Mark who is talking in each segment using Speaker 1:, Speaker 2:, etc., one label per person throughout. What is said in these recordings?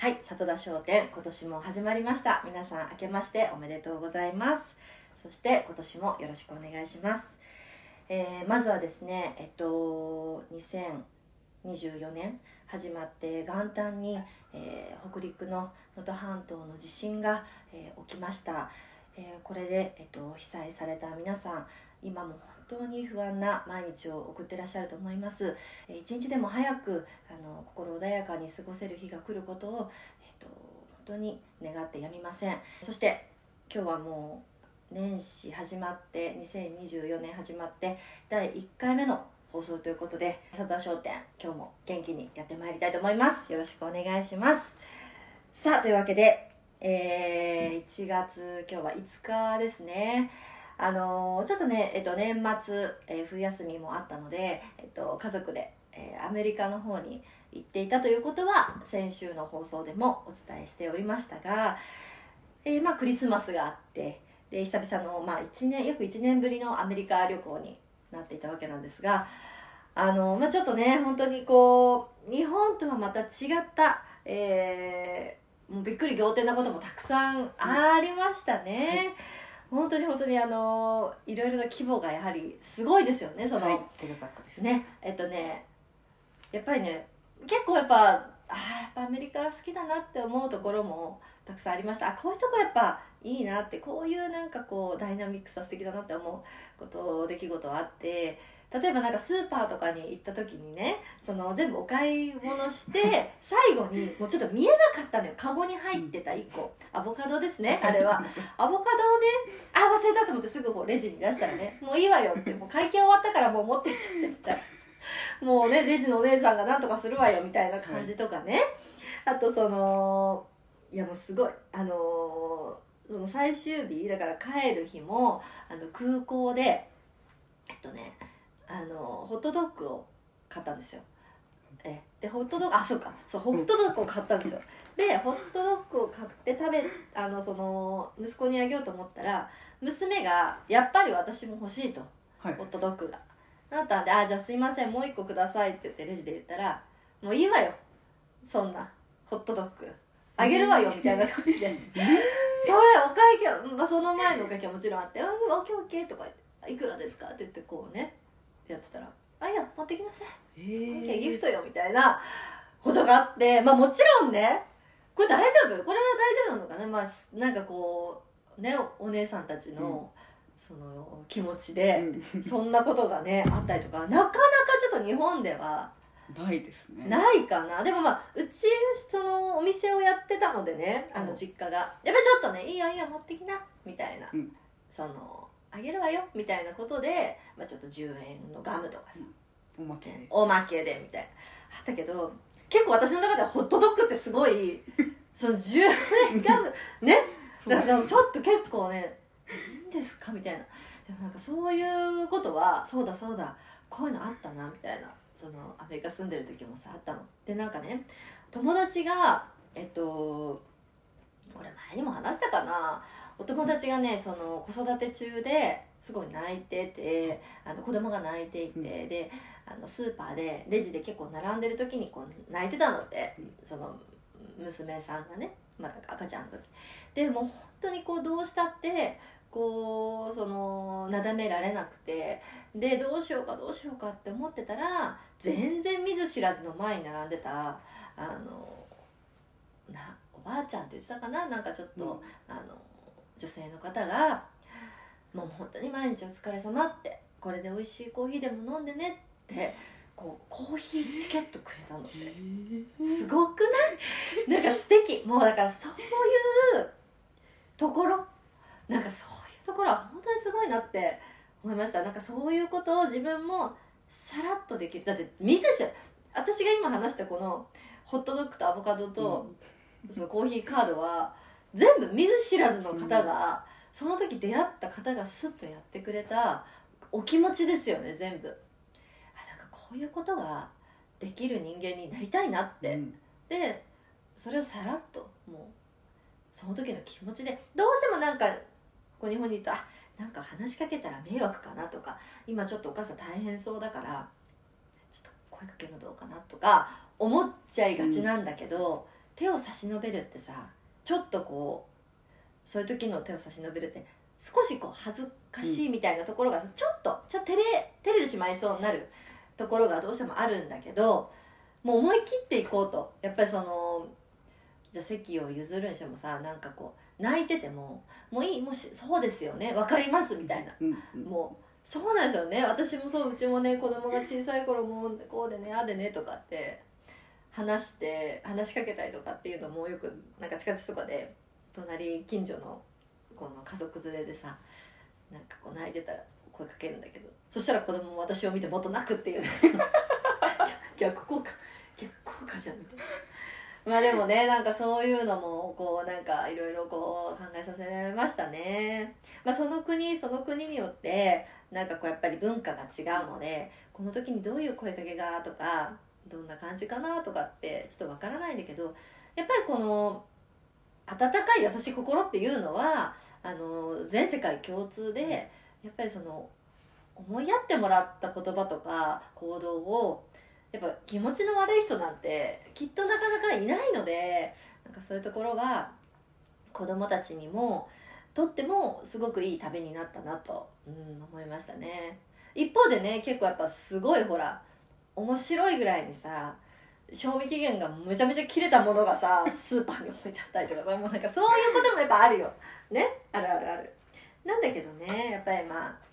Speaker 1: はい里田商店今年も始まりました。皆さん明けましておめでとうございます。そして今年もよろしくお願いします、えーまずはですねえっと2024年始まって元旦に、えー北陸の能登半島の地震が、えー起きました、えーこれで、えっと、被災された皆さん今も本当に不安な毎日を送ってらっしゃると思います、一日でも早くあの心穏やかに過ごせる日が来ることを、えっと本当に願ってやみません。そして今日はもう年始始まって2024年始まって第1回目の放送ということで佐田商店今日も元気にやってまいりたいと思います。よろしくお願いします。さあというわけで、えー1月今日は5日ですね。あのーちょっとね、えっと、年末、えー冬休みもあったので、えっと、家族で、えーアメリカの方に行っていたということは先週の放送でもお伝えしておりましたが、えーまあ、クリスマスがあってで久々の、まあ、1年約1年ぶりのアメリカ旅行になっていたわけなんですがあの、まあ、ちょっとね本当にこう日本とはまた違った、えもうびっくり仰天なこともたくさんありましたね。本当に本当にあのいろいろな規模がやはりすごいですよねその、
Speaker 2: はい。
Speaker 1: ねえっとねやっぱりね結構やっぱあーやっぱアメリカ好きだなって思うところもたくさんありましたあこういうとこやっぱいいなってこういうなんかこうダイナミックさ素敵だなって思うこと出来事あって例えばなんかスーパーとかに行った時にねその全部お買い物して最後にもうちょっと見えなかったのよ。カゴに入ってた1個。アボカドですねあれは。アボカドをねあ忘れたと思ってすぐこうレジに出したらねもういいわよってもう会計終わったからもう持ってっちゃってみたいな。もうねレジのお姉さんがなんとかするわよみたいな感じとかね、あとそのいやもうすごい。あのーその最終日だから帰る日もあの空港でえっとねあのホットドッグを買ったんですよ。えでホットドッグあそうか。そうホットドッグを買ったんですよ。でホットドッグを買って食べあのその息子にあげようと思ったら娘がやっぱり私も欲しいと。
Speaker 2: はい。
Speaker 1: ホットドッグが。なったんで「あじゃあすいませんもう一個ください」って言ってレジで言ったら「もういいわよ。そんなホットドッグ。あげるわよ」みたいな感じで「それお会計は、まあ、その前のお会計はもちろんあって「うんオッケーオッケー」とか言って「いくらですか?」って言ってこうねやってたら「あいや持ってきなさい」
Speaker 2: え
Speaker 1: ギフトよみたいなことがあってまあもちろんねこれ大丈夫。これは大丈夫なのかな。まあなんかこうねおお姉さんたちの、その気持ちで、
Speaker 2: うん。
Speaker 1: そんなことがねあったりとかなかなかちょっと日本では
Speaker 2: ないですね。
Speaker 1: ないかな。でもまあうちそのお店をやってたのでねあの
Speaker 2: うん。
Speaker 1: 実家がやっぱりちょっとね「いいよいいよ持ってきな」みたいな、
Speaker 2: うん。
Speaker 1: その「あげるわよ」みたいなことで、まあ、ちょっ10円のガムとかさ、
Speaker 2: おまけ。で。
Speaker 1: おまけでみたいな。あったけど結構私の中ではホットドッグってすごい その10円ガム ね？
Speaker 2: そう
Speaker 1: だからちょっと結構ねいいんですか？みたいな。でもなんかそういうことはそうだそうだこういうのあったなみたいな。そのアメリカ住んでる時もさあったの。でなんかね友達がえっとこれ前にも話したかなお友達がねその子育て中ですごい泣いててあの子供が泣いていて、
Speaker 2: うん。
Speaker 1: であのスーパーでレジで結構並んでる時にこう泣いてたんだって、
Speaker 2: うん。
Speaker 1: その娘さんがねまだ赤ちゃんの時。でもう本当にこうどうしたってこうそのなだめられなくてでどうしようかどうしようかって思ってたら全然見ず知らずの前に並んでたあのなおばあちゃんって言ってたかななんかちょっと、
Speaker 2: うん。
Speaker 1: あの女性の方が「もう本当に毎日お疲れ様ってこれで美味しいコーヒーでも飲んでね」ってこうコーヒーチケットくれたの。
Speaker 2: えー。
Speaker 1: すごくない？なんか素敵。もうだからそういうところなんかそういうところは本当にすごいなって思いました。なんかそういうことを自分もさらっとできる。だって見ず知ら私が今話したこのホットドッグとアボカドと、そのコーヒーカードは全部見ず知らずの方が、その時出会った方がスッとやってくれたお気持ちですよね全部。あなんかこういうことができる人間になりたいなって、
Speaker 2: うん。
Speaker 1: でそれをさらっともうその時の気持ちでどうしてもなんかこう日本にいるとあなんか話しかけたら迷惑かなとか今ちょっとお母さん大変そうだからちょっと声かけるのどうかなとか思っちゃいがちなんだけど、手を差し伸べるってさちょっとこうそういう時の手を差し伸べるって少しこう恥ずかしいみたいなところがさ、ちょっとちょっと照れ照れてしまいそうになるところがどうしてもあるんだけどもう思い切っていこうと。やっぱりそのじゃあ席を譲るにしてもさなんかこう泣いてても「もういいもしそうですよね分かります」みたいな。
Speaker 2: うんうん。
Speaker 1: もうそうなんですよね。私もそううちもね子供が小さい頃もうこうでねああでねとかって話して話しかけたりとかっていうのもよくなんか地下鉄とかで隣近所のこの家族連れでさなんかこう泣いてたら声かけるんだけどそしたら子供も私を見てもっと泣くっていうね 逆効果逆効果じゃんみたいな。まあでもねなんかそういうのもこうなんかいろいろこう考えさせられましたね。まあ、その国その国によってなんかこうやっぱり文化が違うのでこの時にどういう声かけがとかどんな感じかなとかってちょっとわからないんだけどやっぱりこの温かい優しい心っていうのはあの全世界共通でやっぱりその思いやってもらった言葉とか行動をやっぱ気持ちの悪い人なんてきっとなかなかいないのでなんかそういうところは子供たちにもとってもすごくいい旅になったなと、うん、思いましたね。一方でね結構やっぱすごいほら面白いぐらいにさ賞味期限がめちゃめちゃ切れたものがさ スーパーに置いてあったりとかさもうなんかそういうこともやっぱあるよ。ね？あるあるある。なんだけどねやっぱりまあ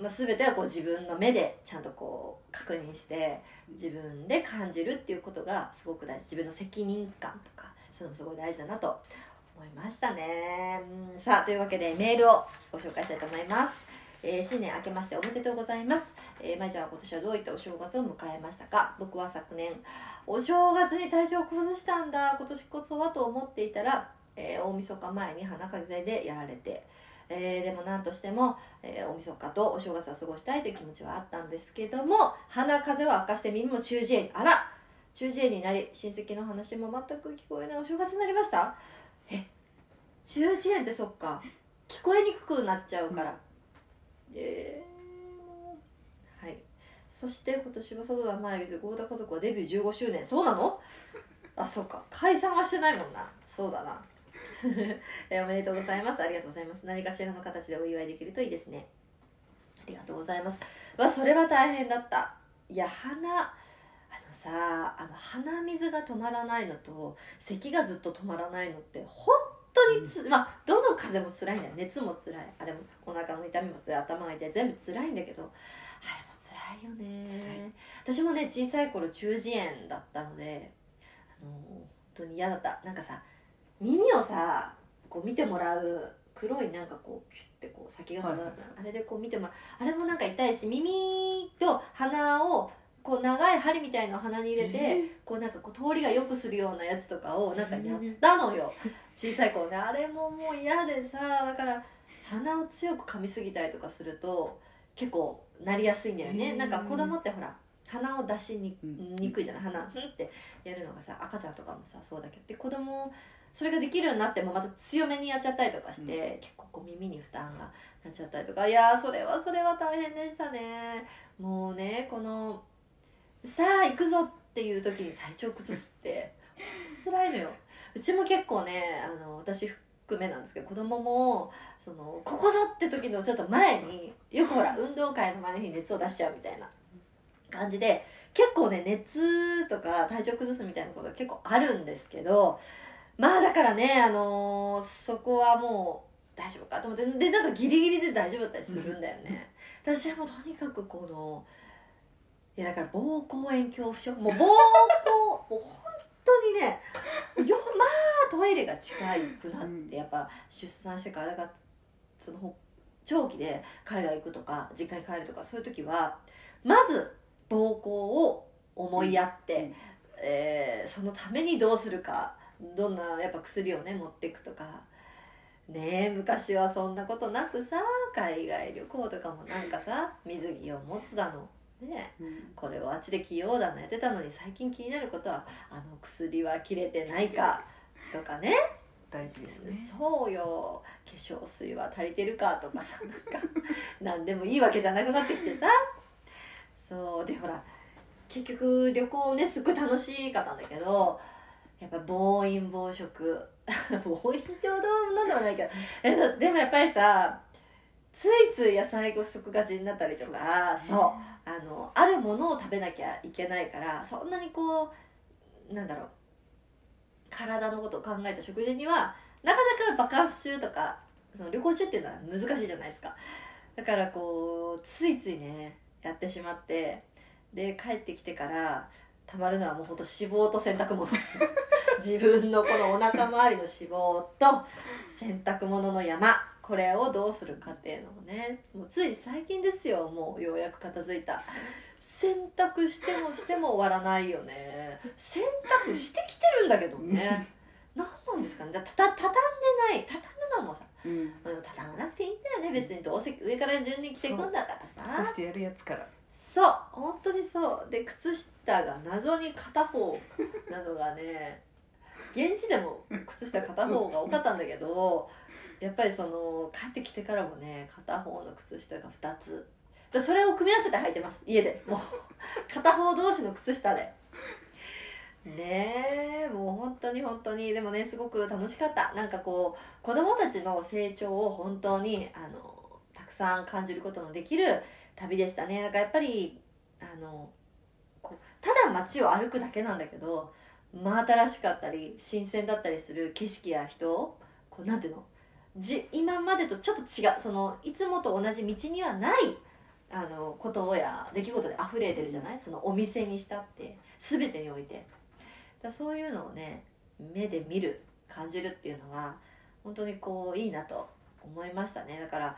Speaker 1: まあ、全てはこう自分の目でちゃんとこう確認して自分で感じるっていうことがすごく大事。自分の責任感とかそういうのもすごい大事だなと思いましたね。うんさあというわけでメールをご紹介したいと思います、えー新年明けましておめでとうございます、えー、まいちゃんは今年はどういったお正月を迎えましたか？僕は昨年お正月に体調を崩したんだ。今年こそはと思っていたら、えー大晦日前に鼻風邪でやられてえーでも何としても、えー大晦日とお正月は過ごしたいという気持ちはあったんですけども鼻風邪を悪化して耳も中耳炎。あら中耳炎になり親戚の話も全く聞こえないお正月になりました？え中耳炎ってそっか。聞こえにくくなっちゃうから、えー。もうはい。そして今年は外田前水合田家族はデビュー15周年。そうなの？あそうか。解散はしてないもんな。そうだな。えーおめでとうございます。ありがとうございます。何かしらの形でお祝いできるといいですね。ありがとうございます。わそれは大変だった。いや鼻あのさあの鼻水が止まらないのと咳がずっと止まらないのって本当につ、まあどの風邪も辛いんだよ。熱も辛い。あれもお腹の痛みも辛い。頭が痛い。全部辛いんだけど。あれも辛いよね。私もね小さい頃中耳炎だったのであの本当に嫌だった。なんかさ耳をさこう見てもらう黒いなんかこうキュッてこう先が尖った、あれでこう見てもらう。あれもなんか痛いし耳と鼻をこう長い針みたいのを鼻に入れて、
Speaker 2: え
Speaker 1: こうなんかこう通りが良くするようなやつとかをなんかやったのよ。小さい頃ね。あれももう嫌でさだから鼻を強く噛みすぎたりとかすると結構なりやすいんだよね、
Speaker 2: へー。
Speaker 1: なんか子供ってほら鼻を出しにくいじゃない？鼻ってやるのがさ赤ちゃんとかもさそうだけど。で子供それができるようになってもまた強めにやっちゃったりとかして、結構こう耳に負担がなっちゃったりとか。いやーそれはそれは大変でしたね。もうねこのさあ行くぞっていう時に体調崩すって辛いのよ。うちも結構ねあの私含めなんですけど子供もそのここぞって時のちょっと前によくほら運動会の前の日に熱を出しちゃうみたいな感じで結構ね熱とか体調崩すみたいなことが結構あるんですけどまあだからねあのーそこはもう大丈夫かと思ってでなんかギリギリで大丈夫だったりするんだよね、私はもうとにかくこのいやだから膀胱炎恐怖症。もう膀胱もう本当にね よまあトイレが近くなってやっぱ出産してからだからそのほ長期で海外行くとか実家に帰るとかそういう時はまず膀胱を思いやって、えーそのためにどうするかどんなやっぱ薬をね持っていくとか。ねえ昔はそんなことなくさ海外旅行とかもなんかさ水着を持つだのね。え
Speaker 2: うん。
Speaker 1: これをあっちで着ようだのやってたのに最近気になることはあの薬は切れてないかとかね。
Speaker 2: 大事ですね。
Speaker 1: そうよ。化粧水は足りてるかとかさなんか何でもいいわけじゃなくなってきてさ。そう。でほら結局旅行ねすっごい楽しかったんだけどやっぱ暴飲暴食。暴飲ってほどなんでもないけど。えでもやっぱりさついつい野菜不足がちになったりとかそう,、あのあるものを食べなきゃいけないからそんなにこうなんだろう。体のことを考えた食事にはなかなかバカンス中とかその旅行中っていうのは難しいじゃないですか。だからこうついついねやってしまってで帰ってきてからたまるのはもうほんと脂肪と洗濯物。自分のこのお腹周りの脂肪と洗濯物の山これをどうするかっていうのをねもうつい最近ですよもうようやく片付いた。洗濯してもしても終わらないよね。洗濯してきてるんだけどね。何なんですかね。だたた畳んでない。畳むのもさ
Speaker 2: うん。
Speaker 1: 畳まなくていいんだよね。別にどうせ上から順に着ていくんだからさ。
Speaker 2: こうしてやるやつから。
Speaker 1: そう。本当にそう。で靴下が謎に片方なのがね現地でも靴下片方が多かったんだけどやっぱりその帰ってきてからもね片方の靴下が2つ。でそれを組み合わせて履いてます。家で。もう。片方同士の靴下で。ねえもう本当に本当に。でもねすごく楽しかった。なんかこう子供たちの成長を本当にあのたくさん感じることのできる旅でしたね。だかやっぱりあのこうただ街を歩くだけなんだけど真新しかったり新鮮だったりする景色や人こうなんていうの？じ今までとちょっと違うそのいつもと同じ道にはないあのことや出来事で溢れてるじゃない？そのお店にしたって全てにおいて。だそういうのをね目で見る感じるっていうのは本当にこういいなと思いましたね。だから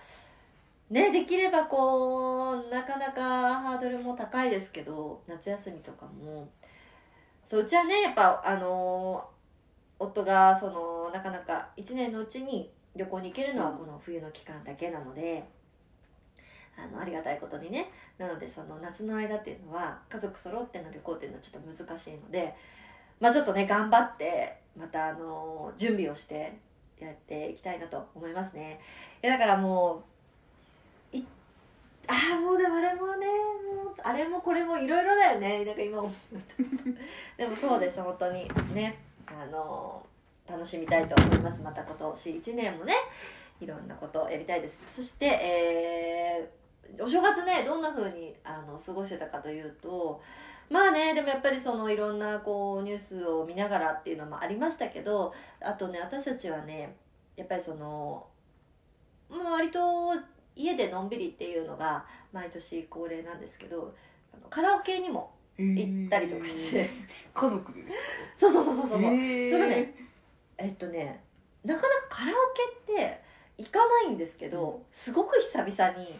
Speaker 1: ねできればこうなかなかハードルも高いですけど夏休みとかも。そううちはねやっぱあの夫がそのなかなか1年のうちに旅行に行けるのはこの冬の期間だけなので、あのありがたいことにね。なのでその夏の間っていうのは家族揃っての旅行っていうのはちょっと難しいのでまあちょっとね頑張ってまたあの準備をしてやっていきたいなと思いますね。いやだからもういああもうでもあれもねもうあれもこれもいろいろだよね。なんか今 でもそうです本当に。ね。あの楽しみたいと思います。また今年1年もねいろんなことをやりたいです。そして、えーお正月ねどんな風にあの過ごしてたかというとまあねでもやっぱりそのいろんなこうニュースを見ながらっていうのもありましたけどあとね私たちはねやっぱりその、まあ、割と家でのんびりっていうのが毎年恒例なんですけどあのカラオケにも行ったりとかして、
Speaker 2: 家族でですか？
Speaker 1: そうそうそうそうそう、
Speaker 2: へー。
Speaker 1: それがねえっとねなかなかカラオケって行かないんですけど、すごく久々に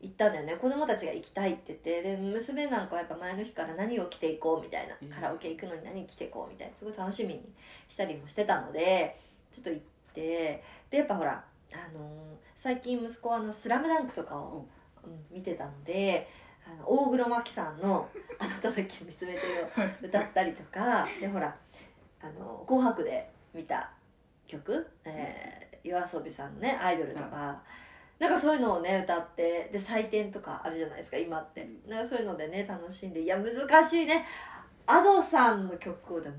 Speaker 1: 行ったんだよね。子供たちが行きたいって言って。で娘なんかはやっぱ前の日から何を着ていこうみたいな、
Speaker 2: うん。
Speaker 1: カラオケ行くのに何着ていこうみたいな。すごい楽しみにしたりもしてたのでちょっと行って。でやっぱほらあのー最近息子はあの「スラムダンクとかを、うん。見てたのであの大黒摩季さんの「あなただけ見つめてる」を 歌ったりとか。でほらあの「紅白」で見た曲、えー、夜遊びさんのねアイドルとか、なんかそういうのをね歌ってで採点とかあるじゃないですか今って。なんかそういうのでね楽しんで。いや難しいね。Ado さんの曲をでも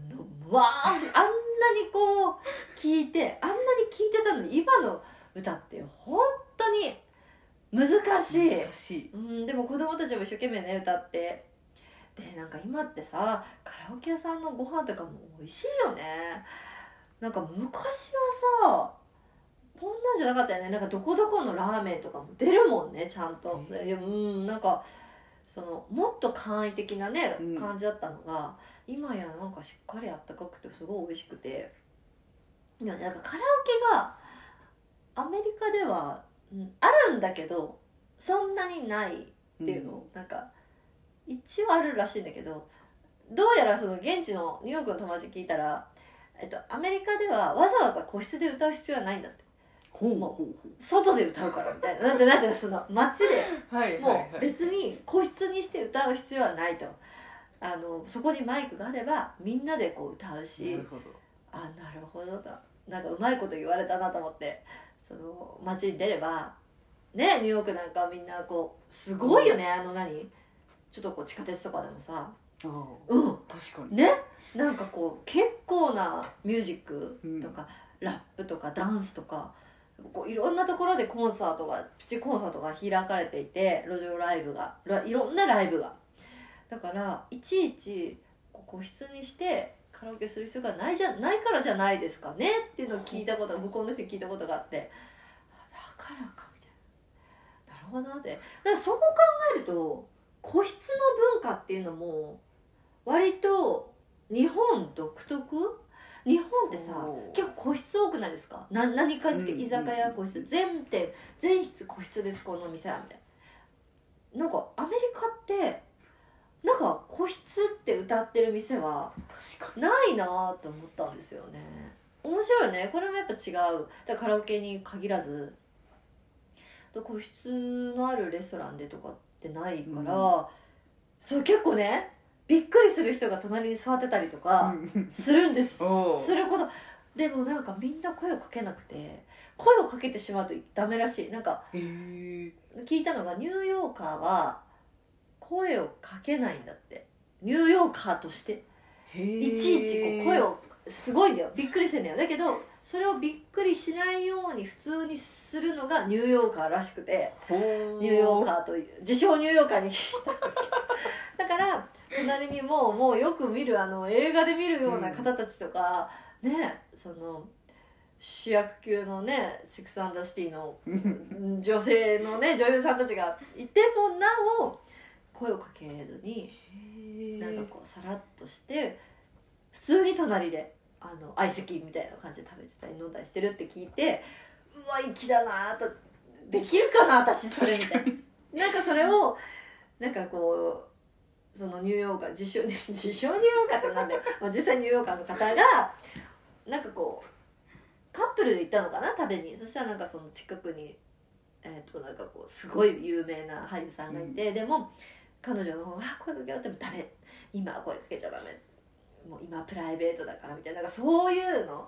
Speaker 1: わーあんなにこう聞いてあんなに聞いてたのに今の歌って本当に難しい。
Speaker 2: 難しい。
Speaker 1: うん、でも子供たちも一生懸命ね歌って。でなんか今ってさカラオケ屋さんのご飯とかも美味しいよねなんか昔はさこんなんじゃなかったよね。なんかどこどこのラーメンとかも出るもんねちゃんと。
Speaker 2: へえ
Speaker 1: いやうんなんかそのもっと簡易的なね
Speaker 2: うん。
Speaker 1: 感じだったのが、今やなんかしっかりあったかくてすごい美味しくて。いやなんかカラオケがアメリカでは、うん、あるんだけどそんなにないっていうの、なんか一応あるらしいんだけどどうやらその現地のニューヨークの友達に聞いたら、えっと、アメリカではわざわざ個室で歌う必要はないんだって。
Speaker 2: ほう。ほうほ
Speaker 1: 外で歌うからみたいな。なんてなんていうのその街で。も
Speaker 2: はいう
Speaker 1: 別に個室にして歌う必要はないと。あのそこにマイクがあればみんなでこう歌うし。
Speaker 2: なるほど。
Speaker 1: あなるほどだなんかうまいこと言われたなと思って。その街に出れば。ねニューヨークなんかみんなこうすごいよねあの何？ちょっとこう地下鉄とかでもさ。
Speaker 2: ああ
Speaker 1: うん。
Speaker 2: 確かに。
Speaker 1: ね？なんかこう結構なミュージックとか、ラップとかダンスとかこういろんなところでコンサートがプチコンサートが開かれていて路上ライブがらいろんなライブが。だからいちいちこう個室にしてカラオケする必要がないじゃないからじゃないですかねっていうのを聞いたことが向こうの人に聞いたことがあってあだからかみたいな。なるほどなって。だからそう考えると個室の文化っていうのも割と日本独特？日本ってさ結構個室多くないですか？な何かにつけ
Speaker 2: うんうん。
Speaker 1: 居酒屋個室？全店全室個室ですこの店はみたいななんかアメリカってなんか個室って歌ってる店はないなと思ったんですよね。面白いね。これもやっぱ違う。だからカラオケに限らず。個室のあるレストランでとかってないから、
Speaker 2: うん。
Speaker 1: そう結構ねびっくりする人が隣に座ってたりとか
Speaker 2: に
Speaker 1: するんです、すること。でもなんかみんな声をかけなくて声をかけてしまうとダメらしい。なんか聞いたのがニューヨーカーは声をかけないんだって。ニューヨーカーとして。いちいちこう声をすごいんだよ。びっくりしてんだよ。だけどそれをびっくりしないように普通にするのがニューヨーカーらしくて。ニューヨーカーという自称ニューヨーカーに聞いた隣にもうもうよく見るあの映画で見るような方たちとか、ねその主役級のね「 Sex and the City の
Speaker 2: うん
Speaker 1: 女性のね女優さんたちがいてもなお声をかけずになんかこうさらっとして普通に隣であの相席みたいな感じで食べてたり飲んだりしてるって聞いてうわ粋だなとできるかな私それみたいな。なんかそれをなんかこうそのニューヨーカー自称自称ニューヨーカーってなんだよ、まあ、実際ニューヨーカーの方がなんかこうカップルで行ったのかな食べに。そしたらなんかその近くにえっ、となんかこうすごい有名な俳優さんがいて、でも彼女の方が「声かけよう」ってもダメ今は声かけちゃダメ。もう今はプライベートだからみたいな。なんかそういうの。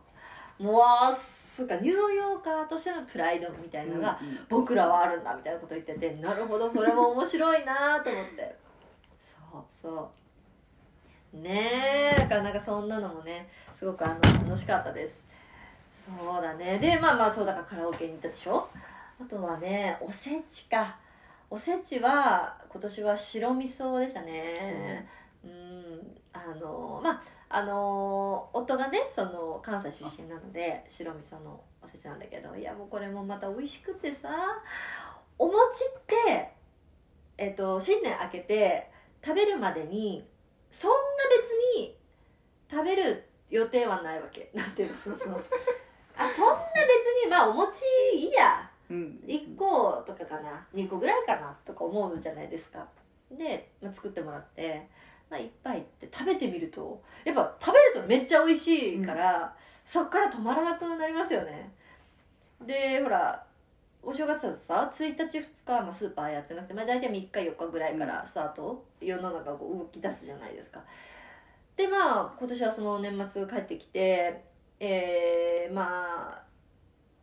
Speaker 1: もうそうかニューヨーカーとしてのプライドみたいなのが僕らはあるんだみたいなこと言っててなるほどそれも面白いなと思ってそう。ねえだかなかそんなのもねすごくあの楽しかったです。そうだね。でまあまあそうだからカラオケに行ったでしょ？あとはねおせちか。おせちは今年は白味噌でしたね。うん。あのまああの夫がねその関西出身なので白味噌のおせちなんだけどいやもうこれもまた美味しくてさお餅ってえっと新年明けて食べるまでにそんな別に食べる予定はないわけ。なんていうのそのあそんな別にまあお餅いいや。
Speaker 2: うん。
Speaker 1: 1個とかかな。2個ぐらいかな。とか思うじゃないですか。で、まあ、作ってもらって、まあ、いっぱいって食べてみると。やっぱ食べるとめっちゃ美味しいから、そっから止まらなくなりますよね。でほらお正月はさ1日2日はまあスーパーやってなくて、まあ、大体3日4日ぐらいからスタート、世の中がこう動き出すじゃないですか。でまあ今年はその年末帰ってきてえー、まあ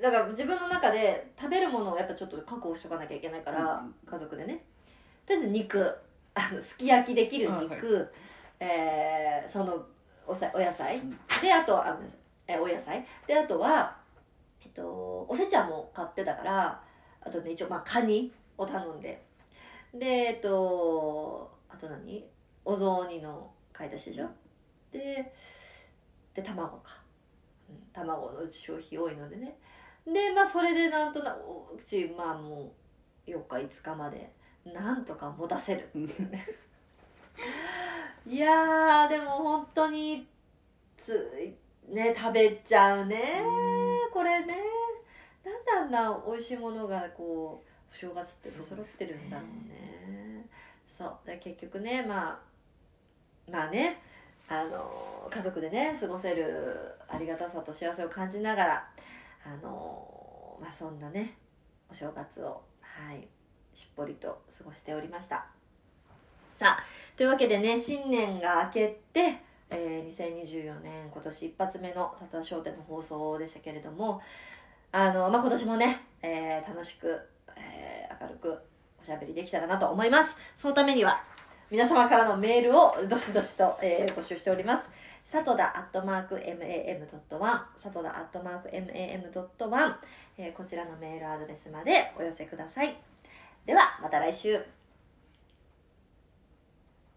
Speaker 1: だから自分の中で食べるものをやっぱちょっと確保しとかなきゃいけないから、
Speaker 2: うん
Speaker 1: 家族でね。とりあえず肉。あのすき焼きできる肉、えーそのおさお野菜、
Speaker 2: うん。
Speaker 1: であとあごめんなさい、えーお野菜。であとは、と、おせちはもう買ってたからあとね一応まあカニを頼んで。でえっとあと何？お雑煮の買い出しでしょ？でで卵か、うん、卵のうち消費多いのでね。でまあそれでなんとなくうちまあもう4日5日までなんとか持たせる。
Speaker 2: うん。
Speaker 1: いやーでも本当についね食べちゃうね。これね。なな美味しいものがこうお正月って出揃ってるんだろうね。そう。で結局ねまあまあねあの家族でね過ごせるありがたさと幸せを感じながらあのまあそんなねお正月をはいしっぽりと過ごしておりました。さあというわけでね新年が明けて、えー2024年今年一発目の「サタ商店」の放送でしたけれどもあの、まあ、今年もね、えー楽しく、えー明るくおしゃべりできたらなと思います。そのためには皆様からのメールをどしどしと、えー募集しております。さとだアットマーク MAM.1 さとだアットマーク MAM.1、えーこちらのメールアドレスまでお寄せください。ではまた来週。